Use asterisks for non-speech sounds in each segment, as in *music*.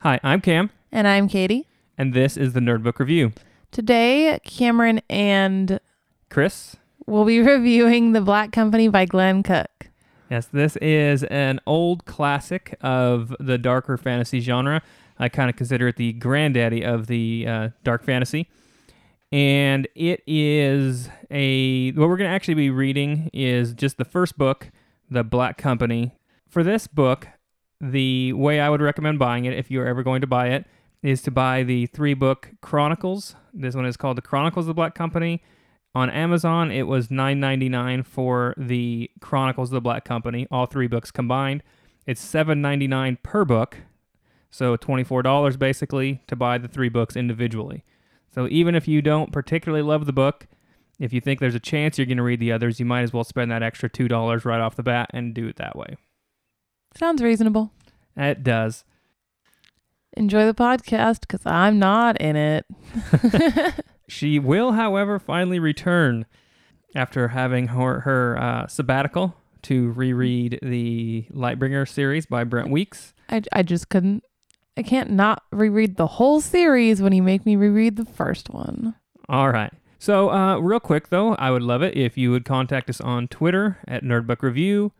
Hi, I'm Cam, And I'm Katie. and this is the Nerd Book Review. Today, Cameron and Chris? we'll be *laughs* reviewing The Black Company by Glenn Cook. Yes, this is an old classic of the darker fantasy genre. I kind of consider it the granddaddy of the uh, dark fantasy. And it is a. What we're going to actually be reading is just the first book, The Black Company. For this book, the way I would recommend buying it, if you're ever going to buy it, is to buy the three book Chronicles. This one is called The Chronicles of the Black Company. On Amazon, it was $9.99 for the Chronicles of the Black Company, all three books combined. It's $7.99 per book, so $24 basically to buy the three books individually. So even if you don't particularly love the book, if you think there's a chance you're going to read the others, you might as well spend that extra $2 right off the bat and do it that way. Sounds reasonable. It does. Enjoy the podcast because I'm not in it. *laughs* *laughs* She will, however, finally return after having her, her uh, sabbatical to reread the Lightbringer series by Brent Weeks. I, I just couldn't. I can't not reread the whole series when you make me reread the first one. All right. So, uh, real quick though, I would love it if you would contact us on Twitter at Nerdbook Review,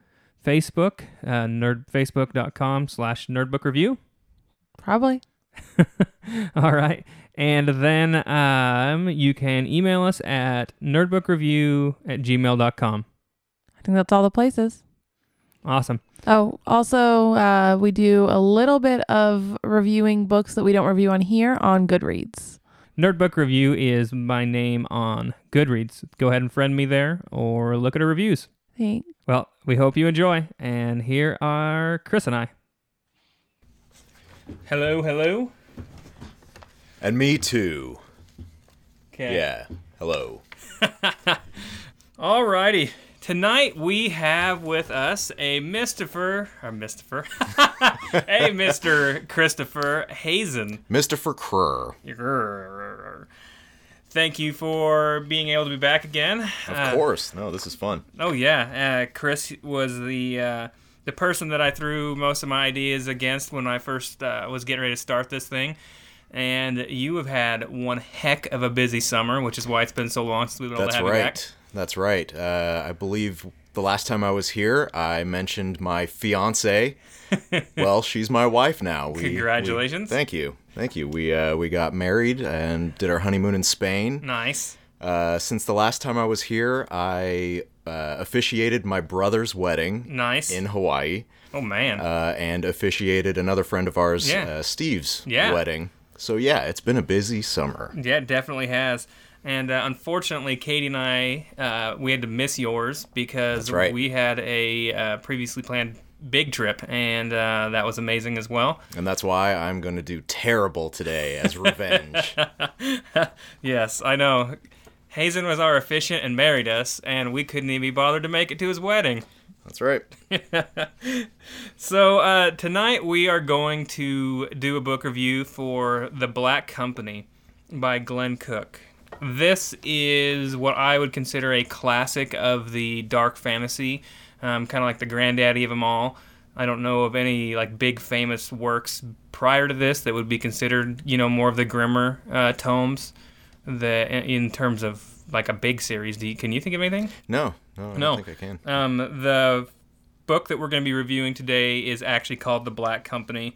Facebook, uh, nerd, facebook.com slash Nerdbook Review. Probably. *laughs* All right. And then um, you can email us at nerdbookreview at gmail.com. I think that's all the places. Awesome. Oh, also, uh, we do a little bit of reviewing books that we don't review on here on Goodreads. Nerdbook Review is my name on Goodreads. Go ahead and friend me there or look at our reviews. Thanks. Well, we hope you enjoy. And here are Chris and I. Hello, hello. And me too. Okay. Yeah. Hello. *laughs* Alrighty. Tonight we have with us a Mistifer, or Mistifer, a Mr. *laughs* Christopher Hazen. Mr. For Krur. Thank you for being able to be back again. Of Uh, course. No, this is fun. Oh yeah, uh, Chris was the uh, the person that I threw most of my ideas against when I first uh, was getting ready to start this thing. And you have had one heck of a busy summer, which is why it's been so long since we've been able That's to have right. That's right. Uh, I believe the last time I was here, I mentioned my fiance. *laughs* well, she's my wife now. We, Congratulations. we- thank you. Thank you. We uh, we got married and did our honeymoon in Spain. Nice. Uh, since the last time I was here, I uh, officiated my brother's wedding Nice. in Hawaii. oh man. uh, and officiated another friend of ours, Yeah. uh, Steve's Yeah. wedding. So yeah, it's been a busy summer. Yeah, it definitely has. And uh, unfortunately, Katie and I, uh, we had to miss yours because right. we had a uh, previously planned big trip, and uh, that was amazing as well. And that's why I'm going to do terrible today as revenge. *laughs* Yes, I know. Hazen was our efficient and married us, and we couldn't even be bothered to make it to his wedding. that's right. *laughs* So uh, tonight we are going to do a book review for The Black Company by Glenn Cook. This is what I would consider a classic of the dark fantasy, um, kind of like the granddaddy of them all. I don't know of any like big famous works prior to this that would be considered, you know, more of the grimmer uh, tomes. The in terms of like a big series, do you, can you think of anything? No, no, I No. don't think I can. Um, the book that we're going to be reviewing today is actually called The Black Company.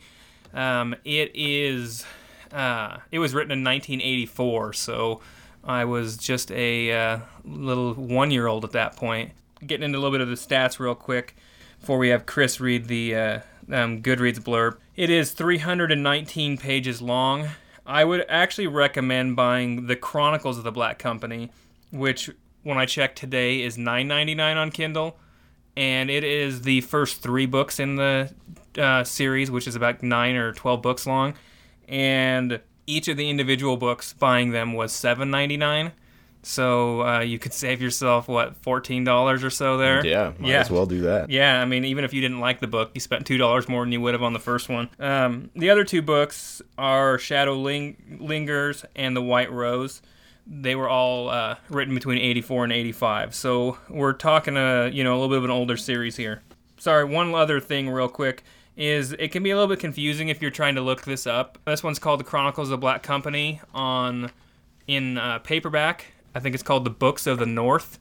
Um, it is. Uh, it was written in 1984, so I was just a uh, little one-year-old at that point. Getting into a little bit of the stats real quick before we have Chris read the uh, um, Goodreads blurb. It is 319 pages long. I would actually recommend buying the Chronicles of the Black Company, which when I checked today is 9.99 on Kindle, and it is the first three books in the uh, series, which is about nine or 12 books long, and each of the individual books buying them was 7.99. So uh, you could save yourself what fourteen dollars or so there. Yeah, might yeah. as well do that. Yeah, I mean, even if you didn't like the book, you spent two dollars more than you would have on the first one. Um, the other two books are Shadow Ling- Lingers and The White Rose. They were all uh, written between '84 and '85, so we're talking a you know a little bit of an older series here. Sorry, one other thing, real quick. is it can be a little bit confusing if you're trying to look this up. This one's called The Chronicles of the Black Company on in uh, paperback. I think it's called The Books of the North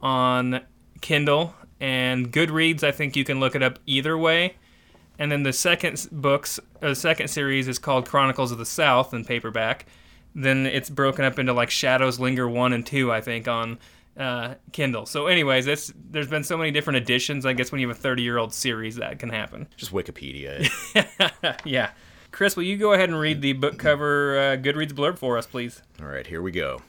on Kindle and Goodreads. I think you can look it up either way. And then the second books, uh, the second series is called Chronicles of the South in paperback. Then it's broken up into like Shadows Linger one and two, I think, on uh, Kindle. So, anyways, there's been so many different editions. I guess when you have a 30 year old series, that can happen. *laughs* Just Wikipedia. yeah. Chris, will you go ahead and read the book cover uh, Goodreads blurb for us, please? All right, here we go.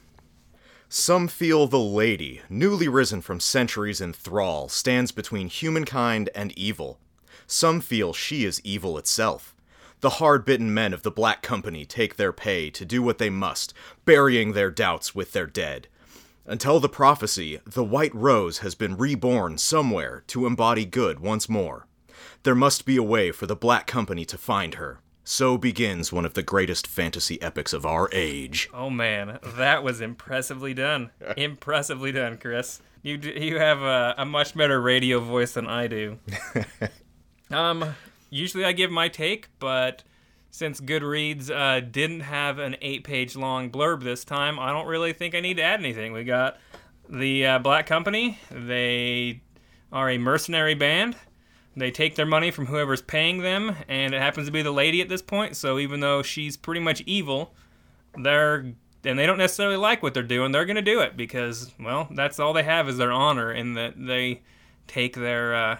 Some feel the lady, newly risen from centuries in thrall, stands between humankind and evil. Some feel she is evil itself. The hard bitten men of the Black Company take their pay to do what they must, burying their doubts with their dead. Until the prophecy, the White Rose has been reborn somewhere to embody good once more. There must be a way for the Black Company to find her. So begins one of the greatest fantasy epics of our age. Oh man, that was impressively done. *laughs* impressively done, Chris. You d- you have a, a much better radio voice than I do. *laughs* um, usually I give my take, but since Goodreads uh, didn't have an eight-page long blurb this time, I don't really think I need to add anything. We got the uh, Black Company. They are a mercenary band. They take their money from whoever's paying them, and it happens to be the lady at this point. So even though she's pretty much evil, they're and they don't necessarily like what they're doing. They're going to do it because well, that's all they have is their honor, and that they take their uh,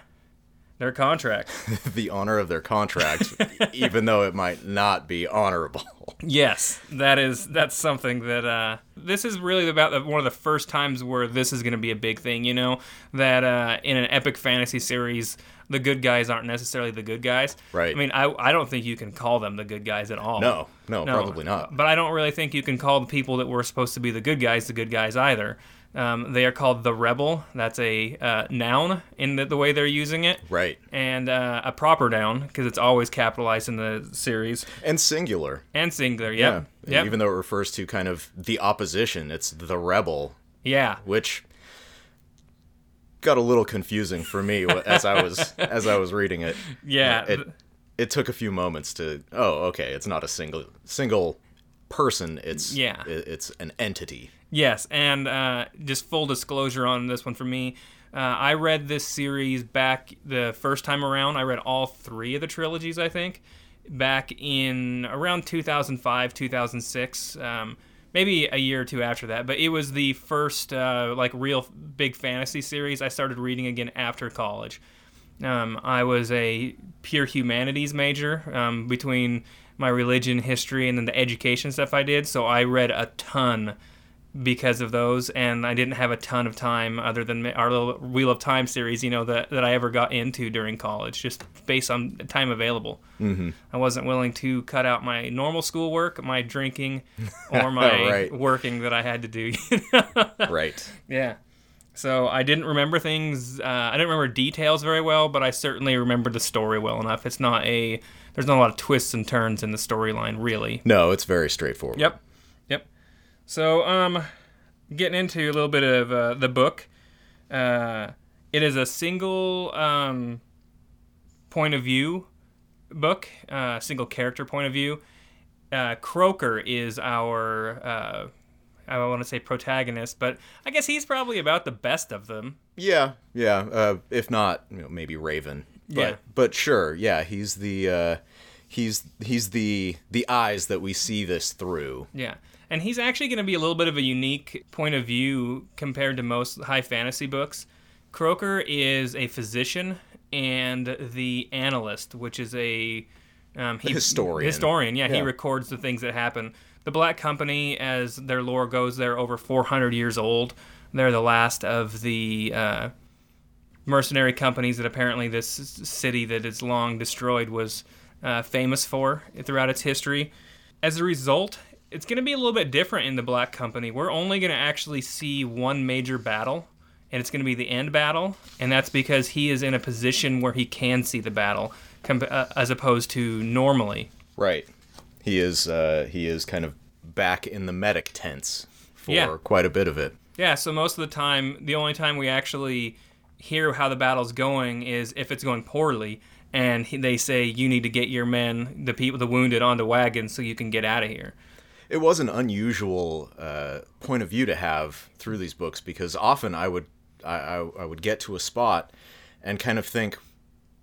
their contract. *laughs* the honor of their contract, *laughs* even though it might not be honorable. yes, that is that's something that uh, this is really about the, one of the first times where this is going to be a big thing. You know that uh, in an epic fantasy series. The good guys aren't necessarily the good guys. Right. I mean, I, I don't think you can call them the good guys at all. No, no, probably not. But I don't really think you can call the people that were supposed to be the good guys the good guys either. Um, they are called the rebel. That's a uh, noun in the, the way they're using it, Right. and uh, a proper noun because it's always capitalized in the series And singular. and singular. Yeah. Yep. And Yep. Even though it refers to kind of the opposition, it's the rebel, yeah. which got a little confusing for me as I was *laughs* as I was reading it. Yeah. It it took a few moments to oh, okay, it's not a single single person, it's Yeah. it- it's an entity. Yes, and uh, just full disclosure on this one for me. Uh, I read this series back the first time around. I read all three of the trilogies, I think, back in around 2005, 2006, um, maybe a year or two after that. But it was the first uh, like real big fantasy series I started reading again after college. Um, I was a pure humanities major um, between my religion, history, and then the education stuff I did. So I read a ton because of those, and I didn't have a ton of time other than our little Wheel of Time series, you know, that, that I ever got into during college, just based on time available. Mm-hmm. I wasn't willing to cut out my normal schoolwork, my drinking, *laughs* or my Right. working that I had to do. right. *laughs* Yeah. So I didn't remember things. Uh, I didn't remember details very well, but I certainly remembered the story well enough. It's not a. There's not a lot of twists and turns in the storyline, really. No, it's very straightforward. Yep. So, um, getting into a little bit of uh, the book. Uh, it is a single um, point of view book, uh, single character point of view. Uh, Croaker is our, uh, I want to say protagonist, but I guess he's probably about the best of them. Yeah, yeah. Uh, if not, you know, maybe Raven. But, Yeah. But sure, yeah. He's the uh, he's he's the the eyes that we see this through. Yeah. And he's actually going to be a little bit of a unique point of view compared to most high fantasy books. Croaker is a physician and the annalist, which is a um, he, Historian. Historian, yeah, he records the things that happen. The Black Company, as their lore goes, they're over 400 years old. They're the last of the uh, mercenary companies that apparently this city that is long destroyed was uh, famous for throughout its history. As a result, it's going to be a little bit different in the Black Company. We're only going to actually see one major battle, and it's going to be the end battle, and that's because he is in a position where he can see the battle, uh, as opposed to normally. Right. He is uh, he is kind of back in the medic tents for Yeah. quite a bit of it. Yeah, so most of the time, the only time we actually hear how the battle's going is if it's going poorly, and they say you need to get your men, the people, the wounded, onto wagons so you can get out of here. It was an unusual uh, point of view to have through these books because often I would I, I, I would get to a spot and kind of think,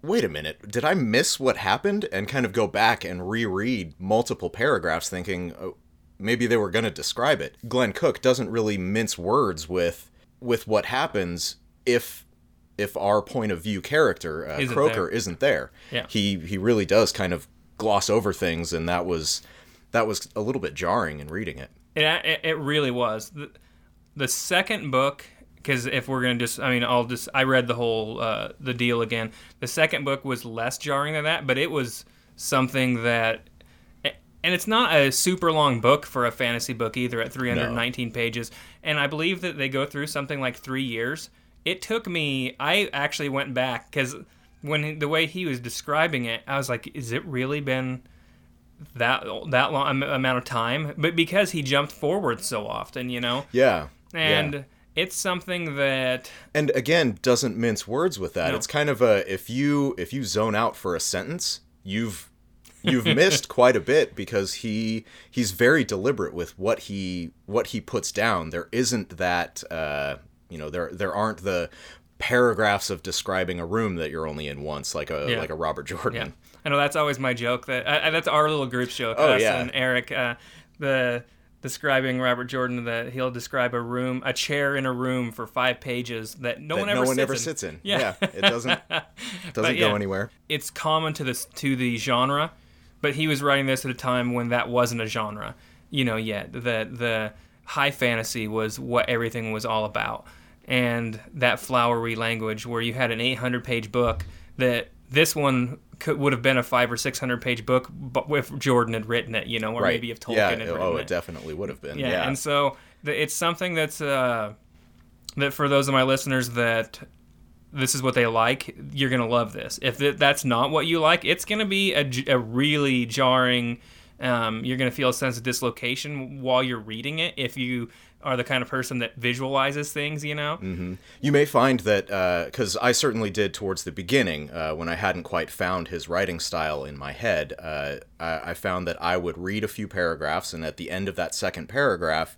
wait a minute, did I miss what happened? And kind of go back and reread multiple paragraphs, thinking oh, maybe they were going to describe it. Glenn Cook doesn't really mince words with with what happens if if our point of view character uh, Isn't Croaker there. isn't there. Yeah. He he really does kind of gloss over things, and that was that was a little bit jarring in reading it. It, it, it really was. The, the second book, because if we're gonna just, I mean, I'll just, I read the whole uh, the deal again. The second book was less jarring than that, but it was something that, and it's not a super long book for a fantasy book either, at 319 pages. And I believe that they go through something like three years. It took me. I actually went back because when the way he was describing it, I was like, "Is it really been?" That that long amount of time, but because he jumped forward so often, you know, Yeah. and yeah. it's something that and again doesn't mince words with that No. it's kind of a if you if you zone out for a sentence you've you've *laughs* missed quite a bit because he he's very deliberate with what he what he puts down there isn't that uh you know there there aren't the paragraphs of describing a room that you're only in once like a Yeah. like a robert jordan yeah, I know that's always my joke. That uh, that's our little group joke. Oh, us yeah. and Eric, uh, the describing Robert Jordan that he'll describe a room, a chair in a room for five pages that no that one ever no one sits ever in. sits in Yeah. it *laughs* doesn't doesn't yeah. go anywhere it's common to this to the genre, but he was writing this at a time when that wasn't a genre, you know, yet. That the high fantasy was what everything was all about. And that flowery language where you had an 800 page book that this one could, would have been a five or 600 page book but if Jordan had written it, you know, or right maybe if Tolkien yeah had written oh it. it definitely would have been Yeah, yeah, and so the, it's something that's uh, that for those of my listeners that this is what they like, you're gonna love this. If th- that's not what you like, it's gonna be a really jarring. Um, you're gonna feel a sense of dislocation while you're reading it if you are the kind of person that visualizes things. You know. You may find that, because I certainly did towards the beginning, uh, when I hadn't quite found his writing style in my head, uh, I, I found that I would read a few paragraphs, and at the end of that second paragraph,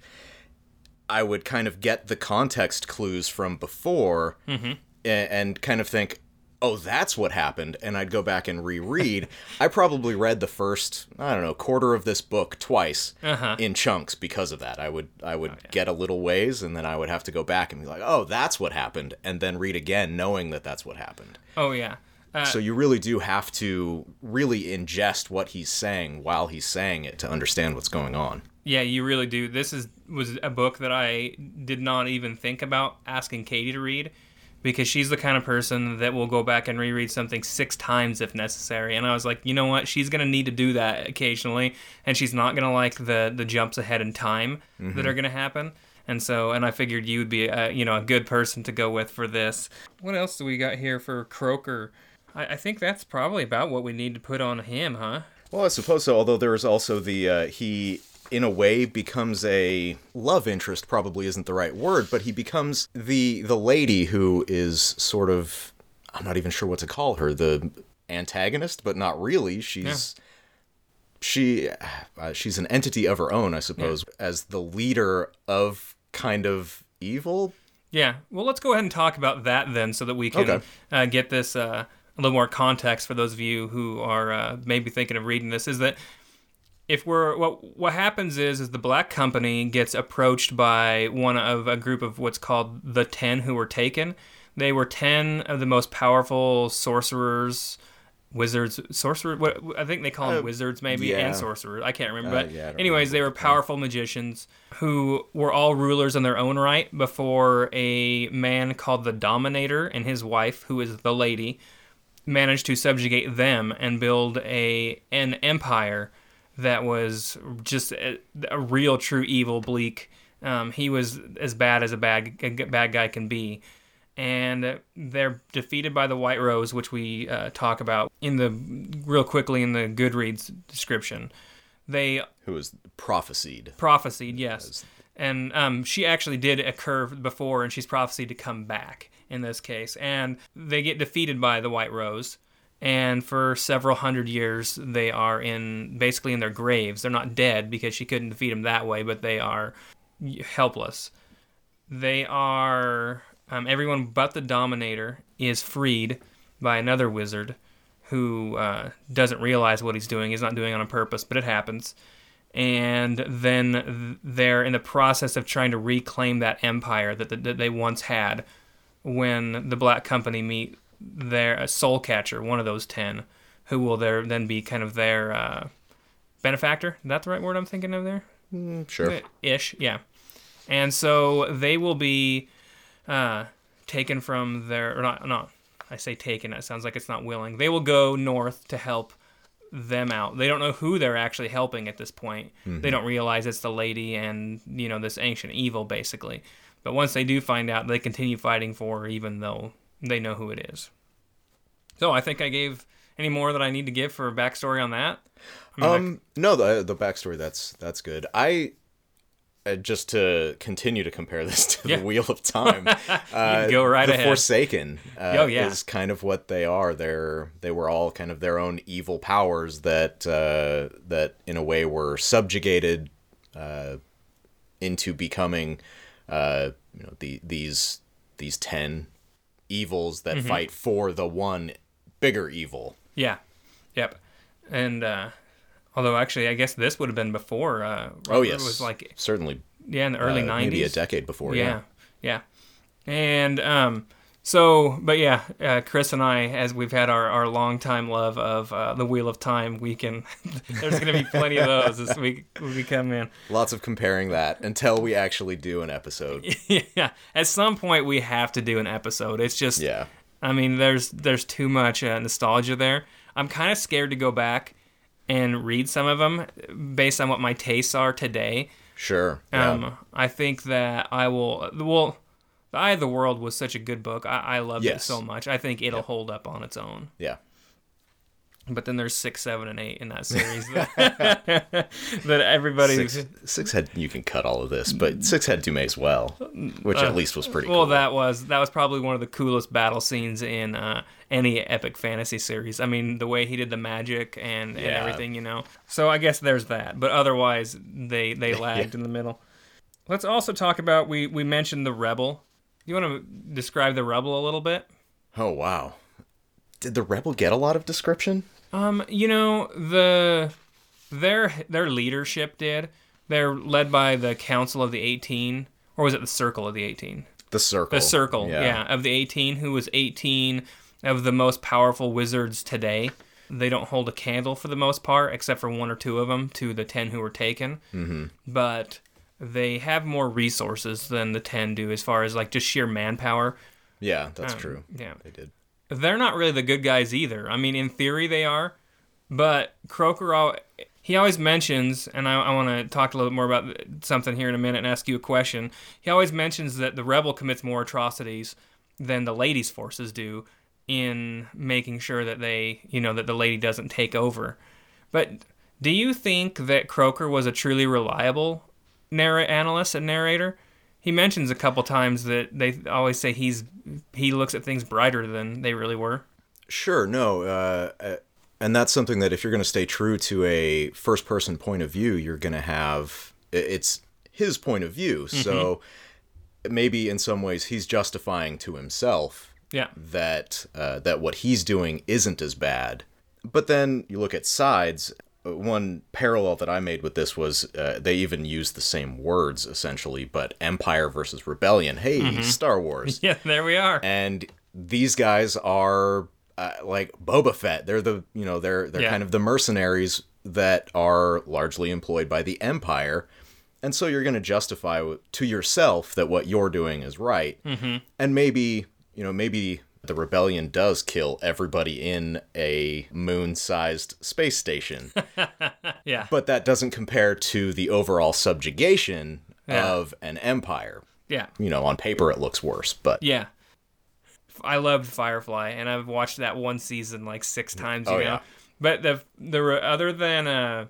I would kind of get the context clues from before a- and, kind of think, oh, that's what happened. And I'd go back and reread. *laughs* I probably read the first, I don't know, quarter of this book twice Uh-huh. in chunks because of that. I would I would get a little ways and then I would have to go back and be like, oh, that's what happened. And then read again knowing that that's what happened. Oh yeah. Uh, So you really do have to really ingest what he's saying while he's saying it to understand what's going on. Yeah, you really do. This is was a book that I did not even think about asking Katie to read because she's the kind of person that will go back and reread something six times if necessary. And I was like, you know what? She's gonna need to do that occasionally, and she's not gonna like the the jumps ahead in time that are gonna happen. And so, and I figured you would be, a, you know, a good person to go with for this. What else do we got here for Croaker? I, I think that's probably about what we need to put on him, huh? Well, I suppose so. Although there is also the uh, he, in a way, becomes a love interest. Probably isn't the right word, but he becomes the the lady who is sort of. I'm not even sure what to call her. The antagonist, but not really. She's. She, uh, she's an entity of her own, I suppose, as the leader of kind of evil. Yeah. Well, let's go ahead and talk about that then, so that we can Okay. uh, get this uh, a little more context for those of you who are uh, maybe thinking of reading this. Is that if we're what what happens is is the Black Company gets approached by one of a group of what's called the Ten who were taken. They were ten of the most powerful sorcerers. Wizards, sorcerer. What I think they call them Uh, wizards, maybe, yeah. and sorcerers. I can't remember. Uh, but yeah, anyways, they were powerful magicians who were all rulers in their own right before a man called the Dominator and his wife, who is the lady, managed to subjugate them and build a an empire that was just a, a real true evil bleak. Um, he was as bad as a bad a bad guy can be. And they're defeated by the White Rose, which we uh, talk about in the real quickly in the Goodreads description. They Who was prophesied. prophesied, yes. And um, she actually did occur before, and she's prophesied to come back in this case. And they get defeated by the White Rose, and for several hundred years they are in basically in their graves. They're not dead because she couldn't defeat them that way, but they are helpless. They are um, everyone but the Dominator is freed by another wizard who uh, doesn't realize what he's doing. He's not doing it on purpose, but it happens. And then they're in the process of trying to reclaim that empire that, that they once had when the Black Company meet their a Soulcatcher, one of those ten, who will there then be kind of their uh, benefactor. Is that the right word I'm thinking of there? Mm, sure. Ish, yeah. And so they will be uh, taken from their, or not, not, I say taken, It sounds like it's not willing. They will go north to help them out. They don't know who they're actually helping at this point. Mm-hmm. They don't realize it's the lady and, you know, this ancient evil, basically. But once they do find out, they continue fighting for her, even though they know who it is. So I think I gave any more that I need to give for a backstory on that. I mean, um, like, no, the the backstory that's that's good. I uh, just to continue to compare *laughs* this to yeah. the Wheel of Time. *laughs* uh, go right the ahead. Forsaken uh, oh, yeah. is kind of what they are. They're they were all kind of their own evil powers that uh, that in a way were subjugated uh, into becoming uh, you know the these these ten evils that mm-hmm. fight for the one bigger evil. Yeah. Yep. And uh although actually I guess this would have been before uh Oh yes. It was like certainly yeah, in the early uh, 90s. Maybe a decade before, yeah. Yeah. yeah. And um so, but yeah, uh, Chris and I, as we've had our, our long time love of uh, the Wheel of Time, we can. *laughs* there's going to be plenty of those this week when we come in. Lots of comparing that until we actually do an episode. *laughs* yeah, at some point we have to do an episode. It's just, yeah. I mean, there's there's too much uh, nostalgia there. I'm kind of scared to go back and read some of them based on what my tastes are today. Sure. Um, yeah. I think that I will. Well the Eye of the World was such a good book. I, I loved yes. it so much. I think it'll hold up on its own. Yeah. But then there's six, seven, and eight in that series *laughs* that, *laughs* that everybody six, six, had you can cut all of this, but six had Dumai's well, which uh, at least was pretty. Well, cool. that was that was probably one of the coolest battle scenes in uh, any epic fantasy series. I mean, the way he did the magic and, yeah. and everything, you know. So I guess there's that, but otherwise they they *laughs* lagged yeah. in the middle. Let's also talk about we we mentioned the rebel you want to describe the rebel a little bit? Oh wow. Did the rebel get a lot of description? Um, you know, the their their leadership did. They're led by the Council of the 18 or was it the Circle of the 18? The Circle. The Circle, yeah, yeah of the 18 who was 18 of the most powerful wizards today. They don't hold a candle for the most part, except for one or two of them to the 10 who were taken. Mm-hmm. But they have more resources than the 10 do as far as like just sheer manpower. Yeah, that's um, true. Yeah. They did. They're not really the good guys either. I mean, in theory they are, but Croaker he always mentions, and I, I want to talk a little bit more about something here in a minute and ask you a question. He always mentions that the rebel commits more atrocities than the ladies' forces do in making sure that they, you know, that the lady doesn't take over. But do you think that Croaker was a truly reliable narr- analyst and narrator. He mentions a couple times that they always say he's he looks at things brighter than they really were. Sure, no, uh, uh and that's something that if you're going to stay true to a first person point of view, you're going to have it's his point of view. Mm-hmm. So maybe in some ways he's justifying to himself yeah. that uh, that what he's doing isn't as bad. But then you look at sides, one parallel that I made with this was uh, they even used the same words essentially, but Empire versus Rebellion. Hey, mm-hmm. Star Wars. *laughs* Yeah, there we are. And these guys are uh, like Boba Fett. They're the you know they're they're yeah. kind of the mercenaries that are largely employed by the Empire. And so you're going to justify to yourself that what you're doing is right. Mm-hmm. And maybe, you know, maybe the rebellion does kill everybody in a moon sized space station. *laughs* yeah. But that doesn't compare to the overall subjugation yeah. of an empire. Yeah. You know, on paper it looks worse, but. Yeah. I loved Firefly, and I've watched that one season like six times. You oh, know? yeah. But the the other than uh,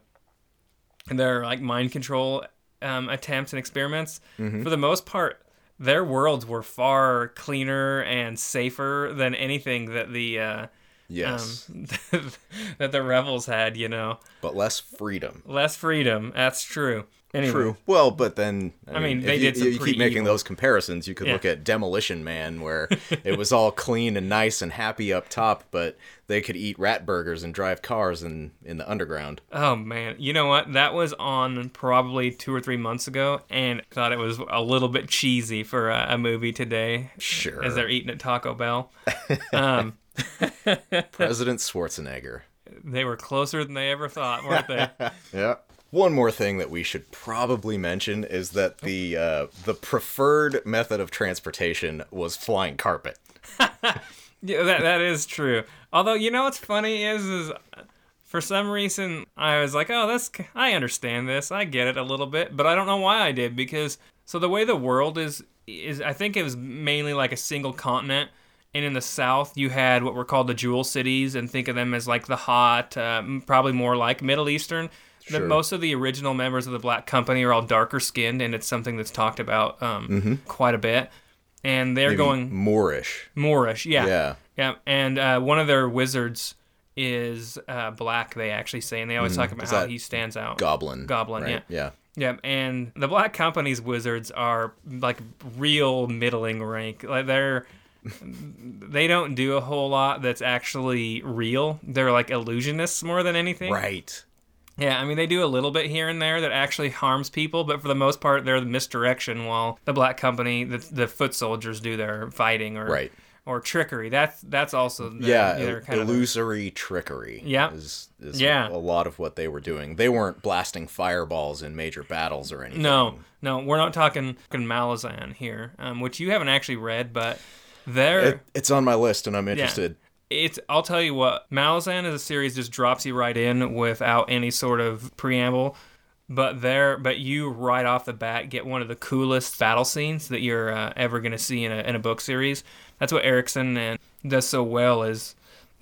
their like mind control um, attempts and experiments, mm-hmm. for the most part, their worlds were far cleaner and safer than anything that the uh, Yes. um, *laughs* that the rebels had. You know, but less freedom. less freedom. That's true. Anyway, True. Well, but then I, mean, if they you, did some you keep making evil- those comparisons. You could Yeah. look at Demolition Man, where *laughs* it was all clean and nice and happy up top, but they could eat rat burgers and drive cars in in the underground. Oh man, you know what? That was on probably two or three months ago, and I thought it was a little bit cheesy for a, a movie today. Sure. As they're eating at Taco Bell, um, *laughs* *laughs* President Schwarzenegger. they were closer than they ever thought, weren't they? *laughs* Yeah. One more thing that we should probably mention is that the uh, the preferred method of transportation was flying carpet. *laughs* Yeah, that that is true. Although you know what's funny is is for some reason I was like, oh, that's I understand this, I get it a little bit, but I don't know why I did because so the way the world is is I think it was mainly like a single continent. And in the south, you had what were called the jewel cities, and think of them as like the hot, um, probably more like Middle Eastern. The, Sure. most of the original members of the Black Company are all darker skinned, and it's something that's talked about um, quite a bit. And they're Maybe going Moorish. Moorish, yeah. Yeah. Yeah, and uh, one of their wizards is uh, black. They actually say, and they always talk about Mm-hmm. Is how he stands out. Goblin. Goblin, right? Yeah. Yeah, and the Black Company's wizards are like real middling rank. Like they're they don't do a whole lot that's actually real. They're like illusionists more than anything. Right. Yeah, I mean they do a little bit here and there that actually harms people, but for the most part they're the misdirection while the Black Company, the, the foot soldiers do their fighting or Right. or trickery. That's that's also their, yeah, kind of illusory trickery. Yeah. is, is Yeah. a lot of what they were doing. They weren't blasting fireballs in major battles or anything. No, no, we're not talking, talking Malazan here, um, which you haven't actually read, but there, It, it's on my list, and I'm interested. it's. I'll tell you what, Malazan as a series just drops you right in without any sort of preamble. But there, but you right off the bat get one of the coolest battle scenes that you're uh, ever gonna see in a in a book series. That's what Erikson and does so well is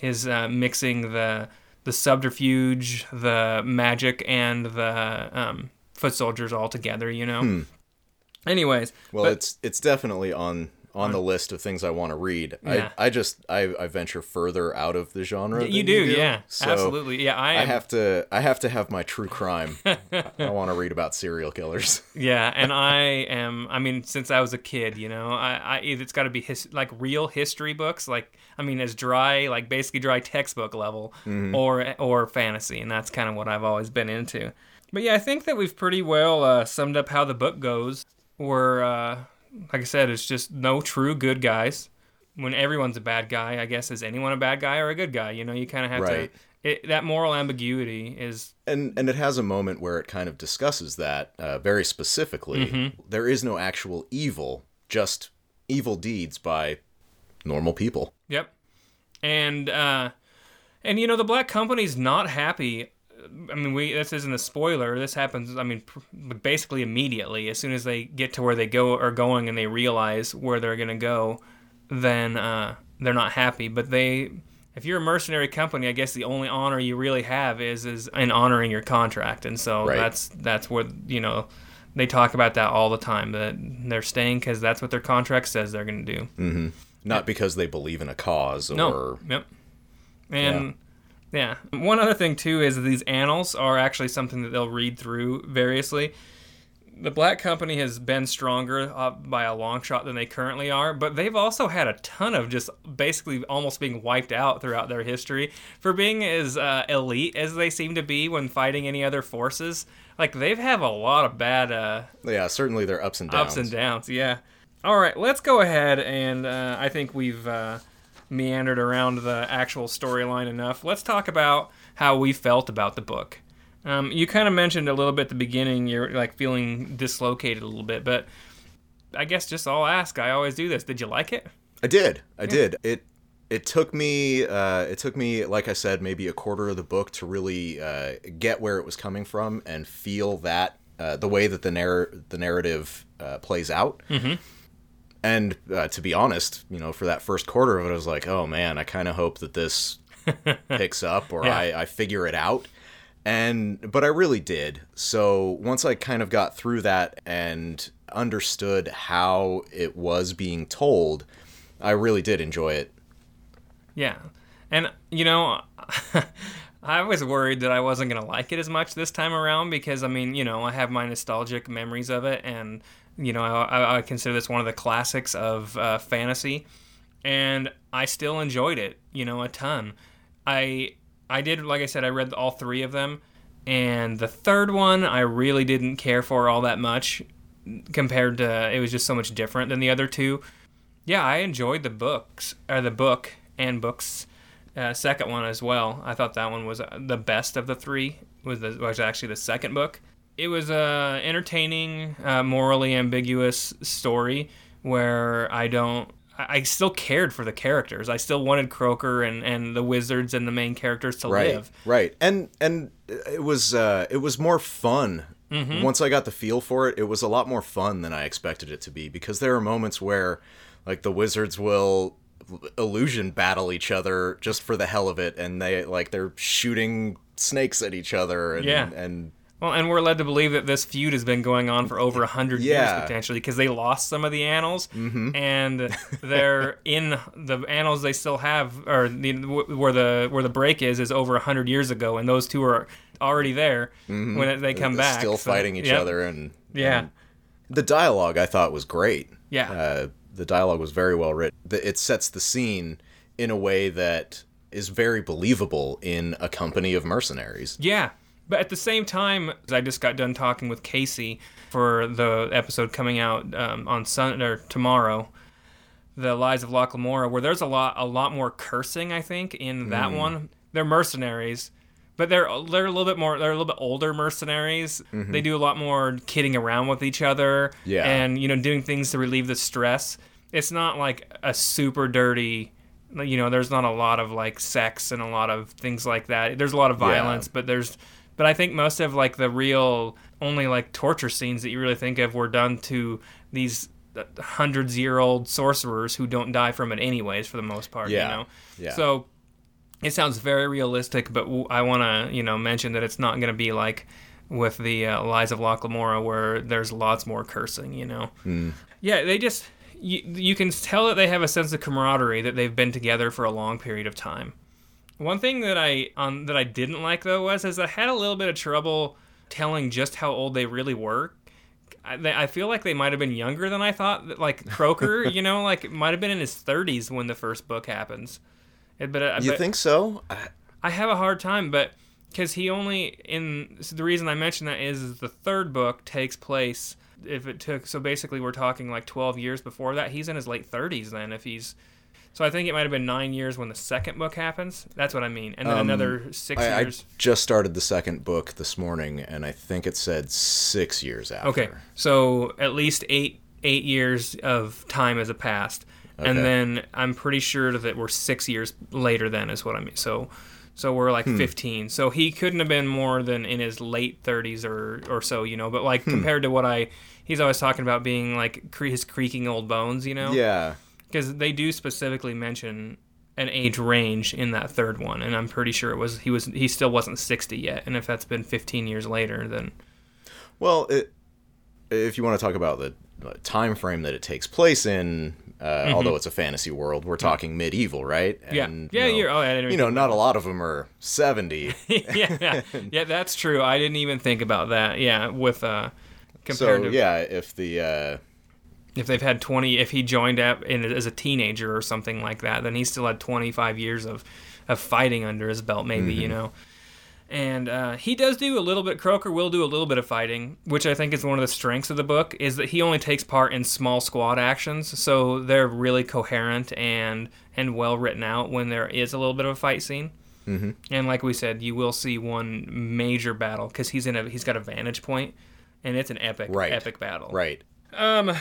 is uh, mixing the the subterfuge, the magic, and the um, foot soldiers all together. You know. Anyways, Well, but- it's it's definitely on on the list of things I want to read. Yeah. I I just I, I venture further out of the genre. you than do, yeah, So absolutely, yeah. I, I have to I have to have my true crime. *laughs* I want to read about serial killers. *laughs* yeah, and I am. I mean, since I was a kid, you know, I, I it's got to be his, like real history books, like I mean, as dry, like basically dry textbook level, or or fantasy, and that's kind of what I've always been into. But yeah, I think that we've pretty well uh, summed up how the book goes. We're uh, like I said, it's just no true good guys. When everyone's a bad guy, I guess is anyone a bad guy or a good guy? You know, you kind of have Right. to. It, that moral ambiguity is and and it has a moment where it kind of discusses that uh, very specifically. Mm-hmm. There is no actual evil, just evil deeds by normal people. Yep. And uh and you know the black company's not happy. I mean, we this isn't a spoiler. This happens. I mean, pr- basically immediately as soon as they get to where they go are going and they realize where they're gonna go, then uh, they're not happy. But they, if you're a mercenary company, I guess the only honor you really have is is in honoring your contract. And so Right. that's that's what you know. They talk about that all the time. That they're staying because that's what their contract says they're gonna do. Not because they believe in a cause or No. Yep. And yeah. One other thing too is that these annals are actually something that they'll read through variously. The Black Company has been stronger uh, by a long shot than they currently are, but they've also had a ton of just basically almost being wiped out throughout their history for being as uh, elite as they seem to be when fighting any other forces. Like they've have a lot of bad uh, Yeah, certainly their ups and downs. ups and downs. Yeah. All right, let's go ahead and uh, I think we've uh, meandered around the actual storyline enough. Let's talk about how we felt about the book. Um, you kind of mentioned a little bit at the beginning. You're like feeling dislocated a little bit, but I guess just I'll ask. I always do this. Did you like it? I did. I did. It it took me uh, it took me like I said maybe a quarter of the book to really uh, get where it was coming from and feel that uh, the way that the narr- the narrative uh, plays out. Mm-hmm. And uh, to be honest, you know, for that first quarter of it, I was like, oh man, I kind of hope that this *laughs* picks up or Yeah. I, I figure it out. And but I really did. So once I kind of got through that and understood how it was being told, I really did enjoy it. Yeah. And you know, *laughs* I was worried that I wasn't gonna like it as much this time around because I mean, you know, I have my nostalgic memories of it, and you know, I, I consider this one of the classics of uh, fantasy, and I still enjoyed it, you know, a ton. I I did, like I said, I read all three of them, and the third one I really didn't care for all that much compared to it was just so much different than the other two. Yeah, I enjoyed the books or the book and books. Uh, second one as well. I thought that one was uh, the best of the three. Was the, was actually the second book. It was a entertaining, uh, morally ambiguous story where I don't. I still cared for the characters. I still wanted Croaker and, and the wizards and the main characters to right live. right and and it was uh it was more fun Mm-hmm. once i got the feel for it it was a lot more fun than i expected it to be because there are moments where like the wizards will illusion battle each other just for the hell of it and they like they're shooting snakes at each other and Yeah. and Well, and we're led to believe that this feud has been going on for over a hundred Yeah. years potentially because they lost some of the annals, and *laughs* they're in the annals they still have, or the, where the where the break is is over a hundred years ago, and those two are already there when they come back, still so- fighting each yep. other and Yeah. and the dialogue i thought was great Yeah. uh, the dialogue was very well written it sets the scene in a way that is very believable in a company of mercenaries Yeah. But at the same time, I just got done talking with Casey for the episode coming out um, on Sunday or tomorrow, the Lies of Locke Lamora, where there's a lot a lot more cursing. I think in that Mm. one, they're mercenaries, but they're they're a little bit more they're a little bit older mercenaries. They do a lot more kidding around with each other, Mm-hmm. Yeah. and you know doing things to relieve the stress. It's not like a super dirty. You know, there's not a lot of like sex and a lot of things like that. There's a lot of violence, but there's but I think most of like the real only like torture scenes that you really think of were done to these uh, hundreds year old sorcerers who don't die from it anyways for the most part. Yeah. You know. Yeah. So it sounds very realistic, but w- I want to you know mention that it's not going to be like with the uh, Lies of Locke Lamora where there's lots more cursing. You know. Yeah, they just you, you can tell that they have a sense of camaraderie that they've been together for a long period of time. One thing that I um, that I didn't like though was is I had a little bit of trouble telling just how old they really were. I, they, I feel like they might have been younger than I thought. Like *laughs* Croaker, you know, like might have been in his 30s when the first book happens. But, uh, you but think so I- I have a hard time, but because he only in so the reason I mention that is, is the third book takes place if it took so basically we're talking like 12 years before that he's in his late 30s then if he's so I think it might have been nine years when the second book happens. That's what I mean, and then um, another six I, I just started the second book this morning, and I think it said six years after. Okay, so at least eight eight years of time has passed, and then I'm pretty sure that we're six years later. Then is what I mean. So, so we're like hmm. 15. So he couldn't have been more than in his late 30s or or so, you know. But like hmm. compared to what I, he's always talking about being like cre- his creaking old bones, you know. Yeah. Because they do specifically mention an age range in that third one, and I'm pretty sure it was he was he still wasn't 60 yet. And if that's been 15 years later, then Well, it, if you want to talk about the time frame that it takes place in, uh, although it's a fantasy world, we're talking medieval, right? Mm-hmm. Yeah. Yeah, you know, you're- oh, I didn't you know, not a lot of them are seventy. yeah, *laughs* yeah, yeah, that's true. I didn't even think about that. Yeah, with uh, compared so to yeah, if the uh, if they've had twenty, if he joined up in as a teenager or something like that, then he still had twenty five years of of fighting under his belt, maybe you know. And uh, he does do a little bit. Croaker will do a little bit of fighting, which I think is one of the strengths of the book. Is that he only takes part in small squad actions, so they're really coherent and and well written out when there is a little bit of a fight scene. Mm-hmm. And like we said, you will see one major battle because he's in a he's got a vantage point, and it's an epic Right. epic battle. right. Um,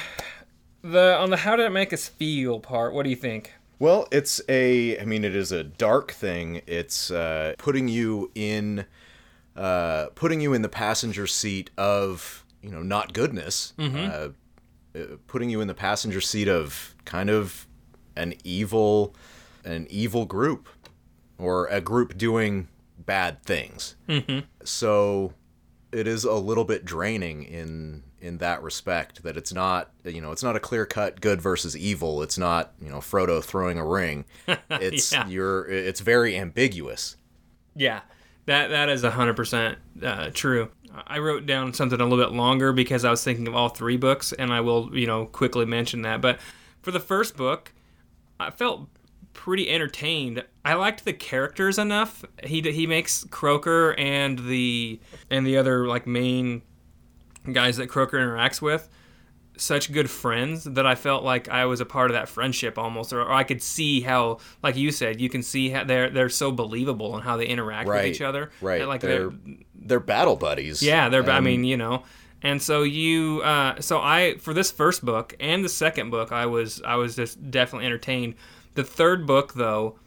the on the how did it make us feel part? What do you think? Well, it's a. I mean, it is a dark thing. It's uh, putting you in, uh, putting you in the passenger seat of you know not goodness. Uh, uh, putting you in the passenger seat of kind of an evil, an evil group, or a group doing bad things. Mm-hmm. So, it is a little bit draining in in that respect that it's not you know it's not a clear cut good versus evil it's not you know Frodo throwing a ring *laughs* it's Yeah. you're it's very ambiguous Yeah, that that is hundred percent uh, true. I wrote down something a little bit longer because I was thinking of all three books, and I will you know quickly mention that. But for the first book, I felt pretty entertained. I liked the characters enough. He he makes Croaker and the and the other like main guys that Croaker interacts with such good friends that I felt like I was a part of that friendship almost, or, or I could see how, like you said, you can see how they're they're so believable and how they interact right with each other. right like they're they're battle buddies yeah, they're. I mean, you know, and so you, uh, so I for this first book and the second book, I was I was just definitely entertained. The third book, though,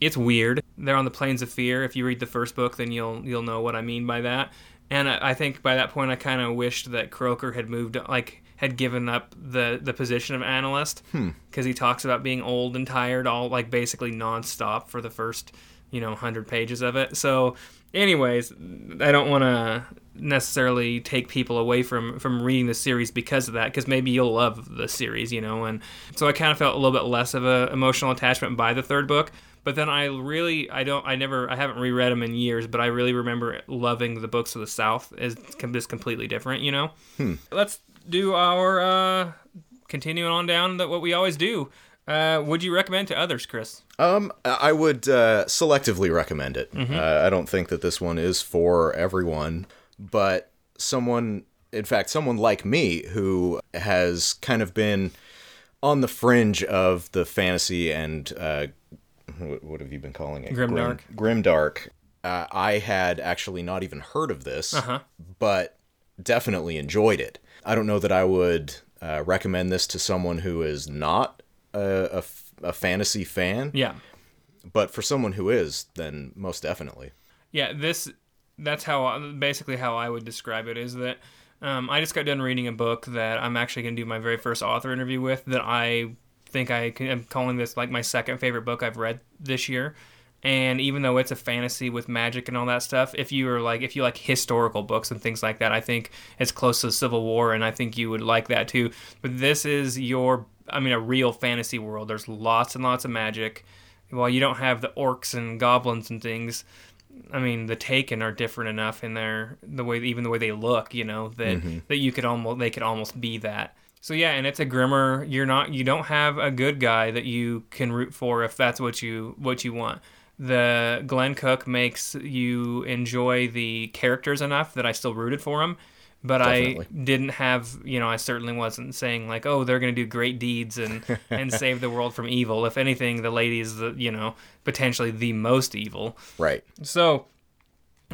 it's weird. They're on the plains of fear. If you read the first book, then you'll you'll know what I mean by that. And I, I think by that point, I kind of wished that Croaker had moved, like had given up the the position of annalist hmm. because he talks about being old and tired, all like basically nonstop for the first you know hundred pages of it. So, anyways, I don't want to necessarily take people away from from reading the series because of that because maybe you'll love the series you know and so i kind of felt a little bit less of a emotional attachment by the third book but then i really i don't i never i haven't reread them in years but i really remember loving the books of the south as com- just completely different you know? Let's do our uh continuing on down that what we always do. Uh would you recommend to others chris? Um, I would uh, selectively recommend it. Uh, I don't think that this one is for everyone, but someone, in fact, someone like me who has kind of been on the fringe of the fantasy and uh, what, what have you been calling it? Grimdark. Grim, grimdark. Uh, I had actually not even heard of this, but definitely enjoyed it. I don't know that I would uh, recommend this to someone who is not a, a f- a fantasy fan yeah but for someone who is, then most definitely. Yeah, this that's how basically how I would describe it is that um, I just got done reading a book that I'm actually going to do my very first author interview with that I think I can, am calling this like my second favorite book I've read this year. And even though it's a fantasy with magic and all that stuff, if you are like if you like historical books and things like that, I think it's close to the Civil War, and I think you would like that too. But this is your, I mean, a real fantasy world. There's lots and lots of magic. While you don't have the orcs and goblins and things, I mean, the Taken are different enough in their the way, even the way they look, you know, that mm-hmm. that you could almost they could almost be that. So yeah, and it's a grimmer. You're not you don't have a good guy that you can root for if that's what you what you want. The Glenn Cook makes you enjoy the characters enough that I still rooted for him, but I didn't have you know I certainly wasn't saying like oh they're gonna do great deeds and and *laughs* save the world from evil. If anything, the lady is the you know potentially the most evil. Right. So,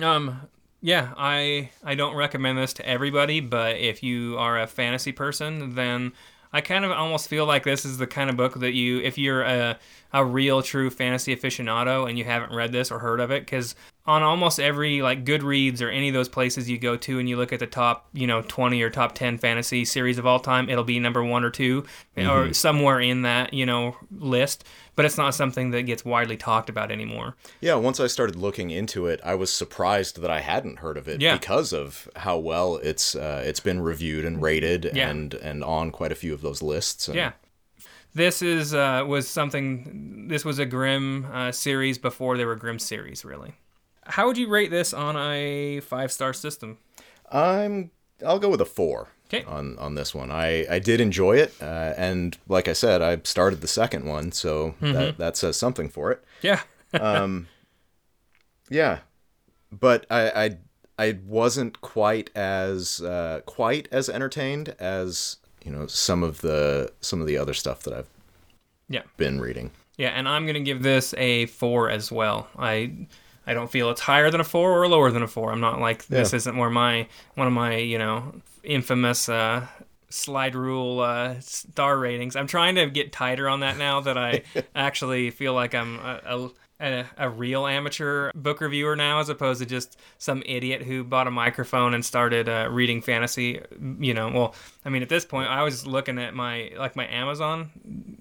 um, yeah, I I don't recommend this to everybody, but if you are a fantasy person, then I kind of almost feel like this is the kind of book that you, if you're a a real true fantasy aficionado and you haven't read this or heard of it, because on almost every like Goodreads or any of those places you go to and you look at the top, you know, 20 or top 10 fantasy series of all time, it'll be number one or 2 or somewhere in that, you know, list. But it's not something that gets widely talked about anymore. Yeah, once I started looking into it, I was surprised that I hadn't heard of it Yeah. because of how well it's uh, it's been reviewed and rated Yeah. and and on quite a few of those lists. And Yeah. This is uh, was something. This was a Grim uh, series before there were Grim series, really. How would you rate this on a five star system? I'm I'll go with a four 'Kay. on on this one. I I did enjoy it, uh, and like I said, I started the second one, so Mm-hmm. that that says something for it. Yeah. *laughs* Um. Yeah, but I I, I wasn't quite as uh, quite as entertained as you know some of the some of the other stuff that I've Yeah. been reading. Yeah, and I'm gonna give this a four as well. I I don't feel it's higher than a four or lower than a four. I'm not like this Yeah. isn't where my one of my you know infamous uh, slide rule uh, star ratings. I'm trying to get tighter on that now that I *laughs* actually feel like I'm a, a a, a real amateur book reviewer now, as opposed to just some idiot who bought a microphone and started uh, reading fantasy. You know, well, I mean, at this point, I was looking at my like my Amazon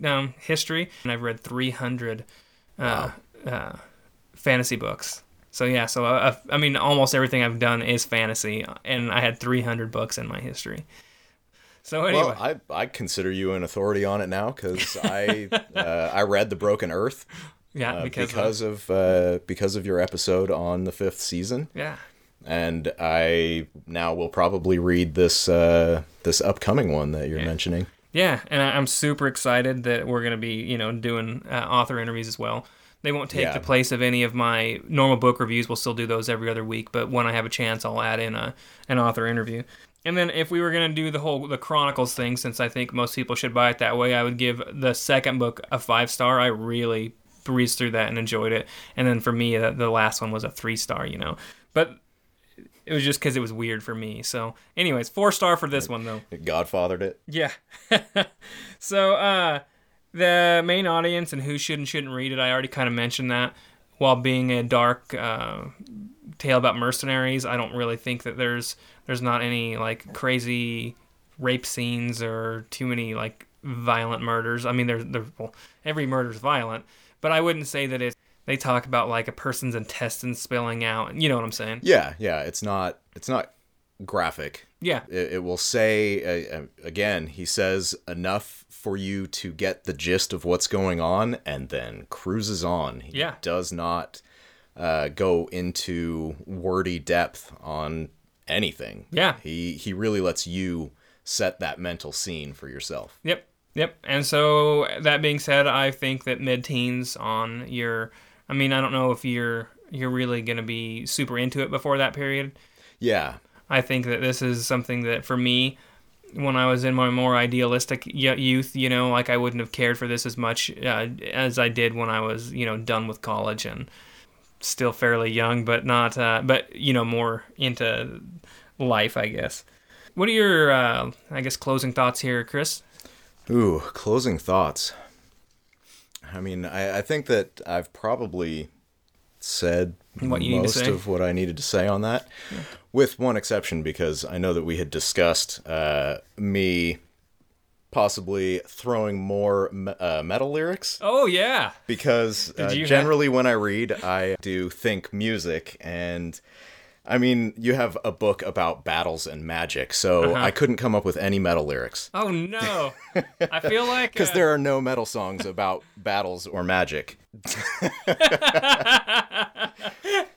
um, history, and I've read 300 uh, uh, fantasy books. So yeah, so uh, I mean, almost everything I've done is fantasy, and I had 300 books in my history. So anyway, Well, I, I consider you an authority on it now because I *laughs* uh, I read The Broken Earth yeah, uh, because, because, of, of uh, because of your episode on the fifth season, yeah, and I now will probably read this uh, this upcoming one that you're mentioning. yeah, and I- I'm super excited that we're gonna be you know doing uh, author interviews as well. They won't take Yeah. the place of any of my normal book reviews. We'll still do those every other week, but when I have a chance, I'll add in a an author interview. And then if we were gonna do the whole the Chronicles thing, since I think most people should buy it that way, I would give the second book a five star. I really breezed through that and enjoyed it. And then for me, the, the last one was a three star. You know, but it was just because it was weird for me. So, anyways, four star for this one though. It Godfathered it. Yeah. *laughs* so, uh, the main audience and who should and shouldn't read it, I already kind of mentioned that. While being a dark uh, tale about mercenaries, I don't really think that there's there's not any like crazy rape scenes or too many like violent murders. I mean, there's there, well, every murder's violent, but I wouldn't say that it's. They talk about like a person's intestines spilling out. You know what I'm saying? Yeah, yeah. It's not it's not graphic. Yeah. It, it will say uh, uh, again. He says enough for you to get the gist of what's going on, and then cruises on. He Yeah. does not uh, go into wordy depth on anything. Yeah. He he really lets you set that mental scene for yourself. Yep. Yep. And so that being said, I think that mid-teens on your I mean, I don't know if you're you're really going to be super into it before that period. Yeah. I think that this is something that for me when I was in my more idealistic youth, you know, like I wouldn't have cared for this as much uh, as I did when I was, you know, done with college and still fairly young, but not, uh, but you know, more into life, I guess. What are your, uh, I guess, closing thoughts here, Chris? Ooh, closing thoughts. I mean, I, I think that I've probably said What you need to most say. of what I needed to say on that, with one exception because I know that we had discussed uh, me possibly throwing more uh, metal lyrics Oh yeah. because uh, you have- generally when I read, I do think music and. I mean, you have a book about battles and magic, so Uh-huh. I couldn't come up with any metal lyrics. Oh no. *laughs* I feel like Because uh, there are no metal songs about battles or magic. *laughs*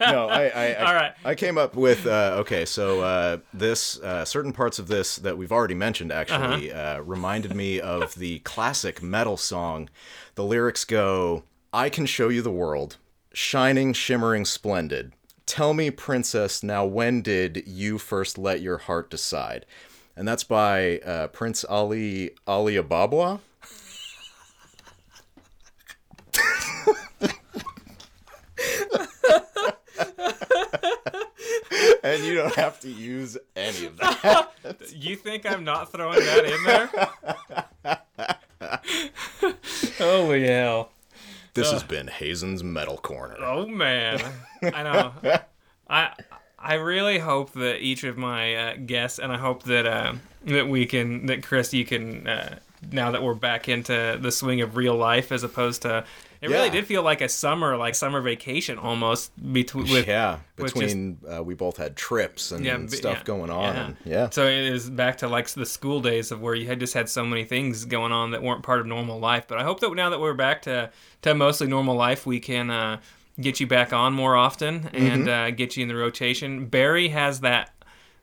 no, I I, I, All right. I came up with uh, okay. So uh, this uh, certain parts of this that we've already mentioned actually Uh-huh. uh reminded me of the classic metal song. The lyrics go, "I can show you the world, shining, shimmering, splendid. Tell me, princess, now when did you first let your heart decide?" And that's by uh, Prince Ali Ali Ababwa. And you don't have to use any of that. *laughs* You think I'm not throwing that in there? *laughs* Holy hell. This has been Hazen's Metal Corner. Oh man. I know. I I really hope that each of my uh, guests and I hope that uh, that we can that Chris you can uh, now that we're back into the swing of real life as opposed to it really did feel like a summer like summer vacation almost between with yeah, with just- between uh, we both had trips and Yeah, stuff yeah, going on. yeah. And, yeah. So it is back to like the school days of where you had just had so many things going on that weren't part of normal life. But I hope that now that we're back to to mostly normal life, we can uh, get you back on more often and Mm-hmm. uh, get you in the rotation. Barry has that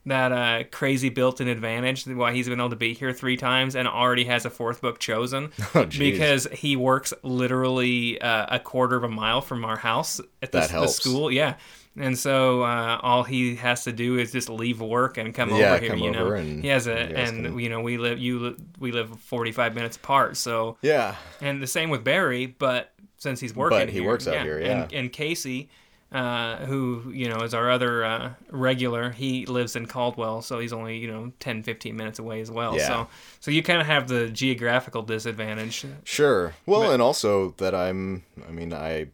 that uh, crazy built-in advantage why he's been able to be here three times and already has a fourth book chosen. *laughs* Oh, because he works literally uh, a quarter of a mile from our house at the, the school yeah. And so uh, all he has to do is just leave work and come Yeah, over here come you know? over and he has a you and can- you know we live you we live 45 minutes apart so yeah. and the same with Barry, but since he's working, But he here, works out here, yeah. And, and Casey, uh, who you know is our other uh, regular, he lives in Caldwell, so he's only you know 10, 15 minutes away as well. Yeah. So so you kind of have the geographical disadvantage. Sure. Well, and also that I'm. I mean, I.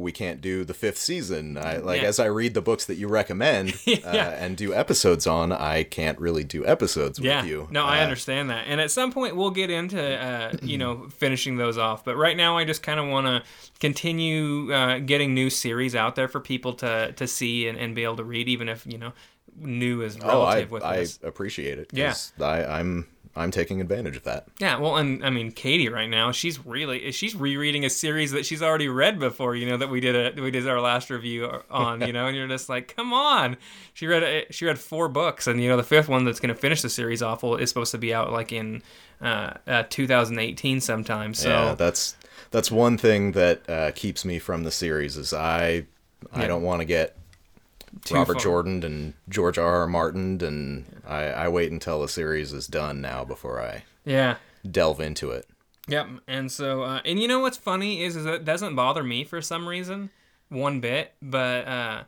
We can't do the fifth season. I like Yeah. as I read the books that you recommend *laughs* uh, and do episodes on. I can't really do episodes Yeah, with you. no, I Uh, understand that, and at some point we'll get into uh, you know *clears throat* finishing those off. But right now, I just kind of want to continue uh, getting new series out there for people to to see and, and be able to read, even if you know new is Oh, I relative with I this. appreciate it. Yeah. I, I'm I'm taking advantage of that. Yeah, well, and I mean, Katie right now, she's really she's rereading a series that she's already read before. You know that we did a we did our last review on. You know, and you're just like, come on. She read a, she read four books, and you know the fifth one that's going to finish the series off is supposed to be out like in uh, uh, 2018 sometime. So yeah, that's that's one thing that uh, keeps me from the series is I I Yeah. don't want to get Too Robert far. Jordan and George R. R. Martin, and I, I wait until the series is done now before I yeah. delve into it. Yep. And so, uh, and you know what's funny is, is it doesn't bother me for some reason, one bit. But uh,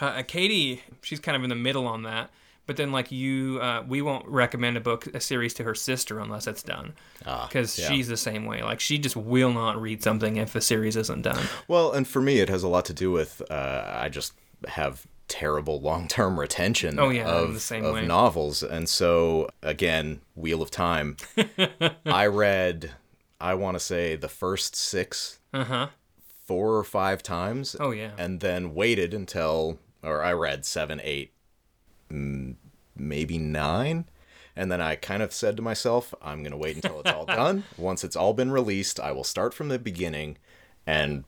uh, Katie, she's kind of in the middle on that. But then, like you, uh, we won't recommend a book, a series to her sister unless it's done, Ah, because yeah. she's the same way. Like she just will not read something if the series isn't done. Well, and for me, it has a lot to do with uh, I just have terrible long-term *laughs* retention Oh, yeah, of, of way. novels, and so again, Wheel of Time. *laughs* I read, I want to say, the first six Uh huh. four or five times. Oh, yeah. and then waited until, or I read seven, eight, mm, maybe nine. And then I kind of said to myself, I'm going to wait until it's all *laughs* done. Once it's all been released, I will start from the beginning and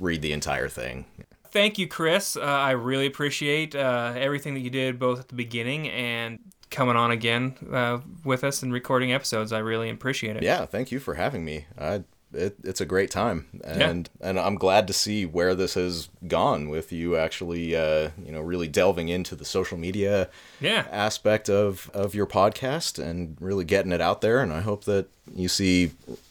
read the entire thing. Thank you, Chris. Uh, I really appreciate uh, everything that you did, both at the beginning and coming on again uh, with us and recording episodes. I really appreciate it. Yeah, thank you for having me. I, it, it's a great time, and and I'm glad to see where this has gone with you actually, uh, you know, really delving into the social media Yeah. aspect of of your podcast and really getting it out there. And I hope that you see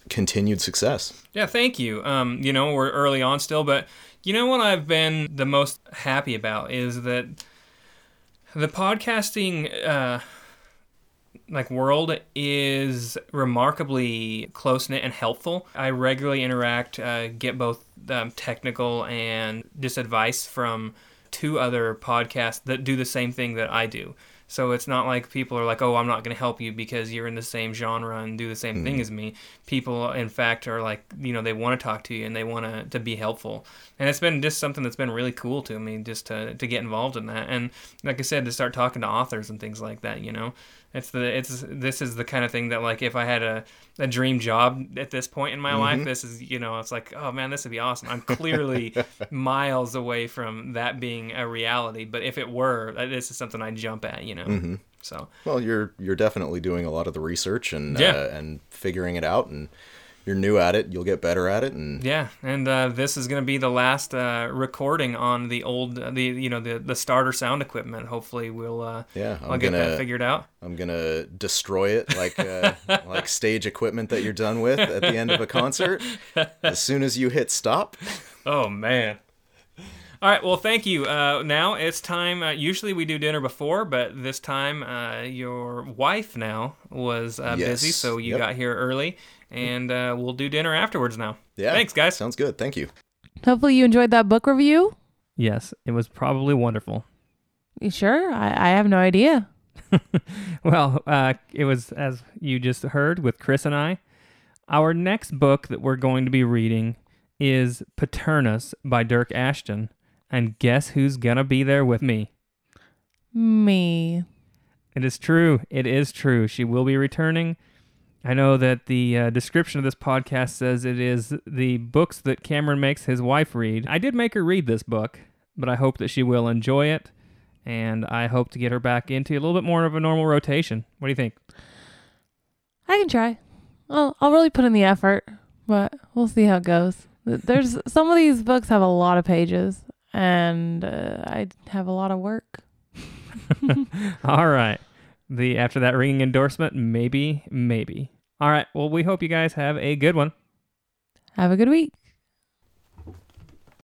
continued success. Yeah, thank you. Um, you know, we're early on still, but you know what I've been the most happy about is that the podcasting uh like world is remarkably close knit and helpful. I regularly interact, uh, get both um, technical and just advice from two other podcasts that do the same thing that I do. So it's not like people are like, "Oh, I'm not going to help you because you're in the same genre and do the same thing hmm. as me." People, in fact, are like, you know, they want to talk to you and they want to to be helpful. And it's been just something that's been really cool to me, just to to get involved in that. And like I said, to start talking to authors and things like that. You know, it's the it's this is the kind of thing that like if I had a a dream job at this point in my life, this is you know, it's like, oh man, this would be awesome. I'm clearly *laughs* miles away from that being a reality, but if it were, uh, this is something I'd jump at. You know, so. Well, you're you're definitely doing a lot of the research and Yeah. uh, and figuring it out, and you're new at it. You'll get better at it, and Yeah, and uh, this is going to be the last uh, recording on the old, uh, the you know the the starter sound equipment. Hopefully, we'll uh, Yeah, I'll I'm get that gonna- figured out. I'm gonna destroy it like uh, *laughs* like stage equipment that you're done with at the end of a concert. As soon as you hit stop, Oh man. All right. Well, thank you. Uh, now it's time. Uh, usually we do dinner before, but this time uh, your wife now was uh, busy, so you Yep. got here early, and uh, we'll do dinner afterwards now. yeah. Thanks, guys. Sounds good. Thank you. Hopefully you enjoyed that book review. Yes, it was probably wonderful. You sure? I, I have no idea. *laughs* Well, uh, it was as you just heard with Chris and I. Our next book that we're going to be reading is Paternus by Dyrk Ashton. And guess who's going to be there with me? Me. It is true. It is true. She will be returning. I know that the uh, description of this podcast says it is the books that Cameron makes his wife read. I did make her read this book, but I hope that she will enjoy it. And I hope to get her back into a little bit more of a normal rotation. What do you think? I can try. Well, I'll really put in the effort, but we'll see how it goes. There's *laughs* some of these books have a lot of pages, and uh, I have a lot of work. *laughs* All right. The after that ringing endorsement, maybe, maybe. All right. Well, we hope you guys have a good one. Have a good week.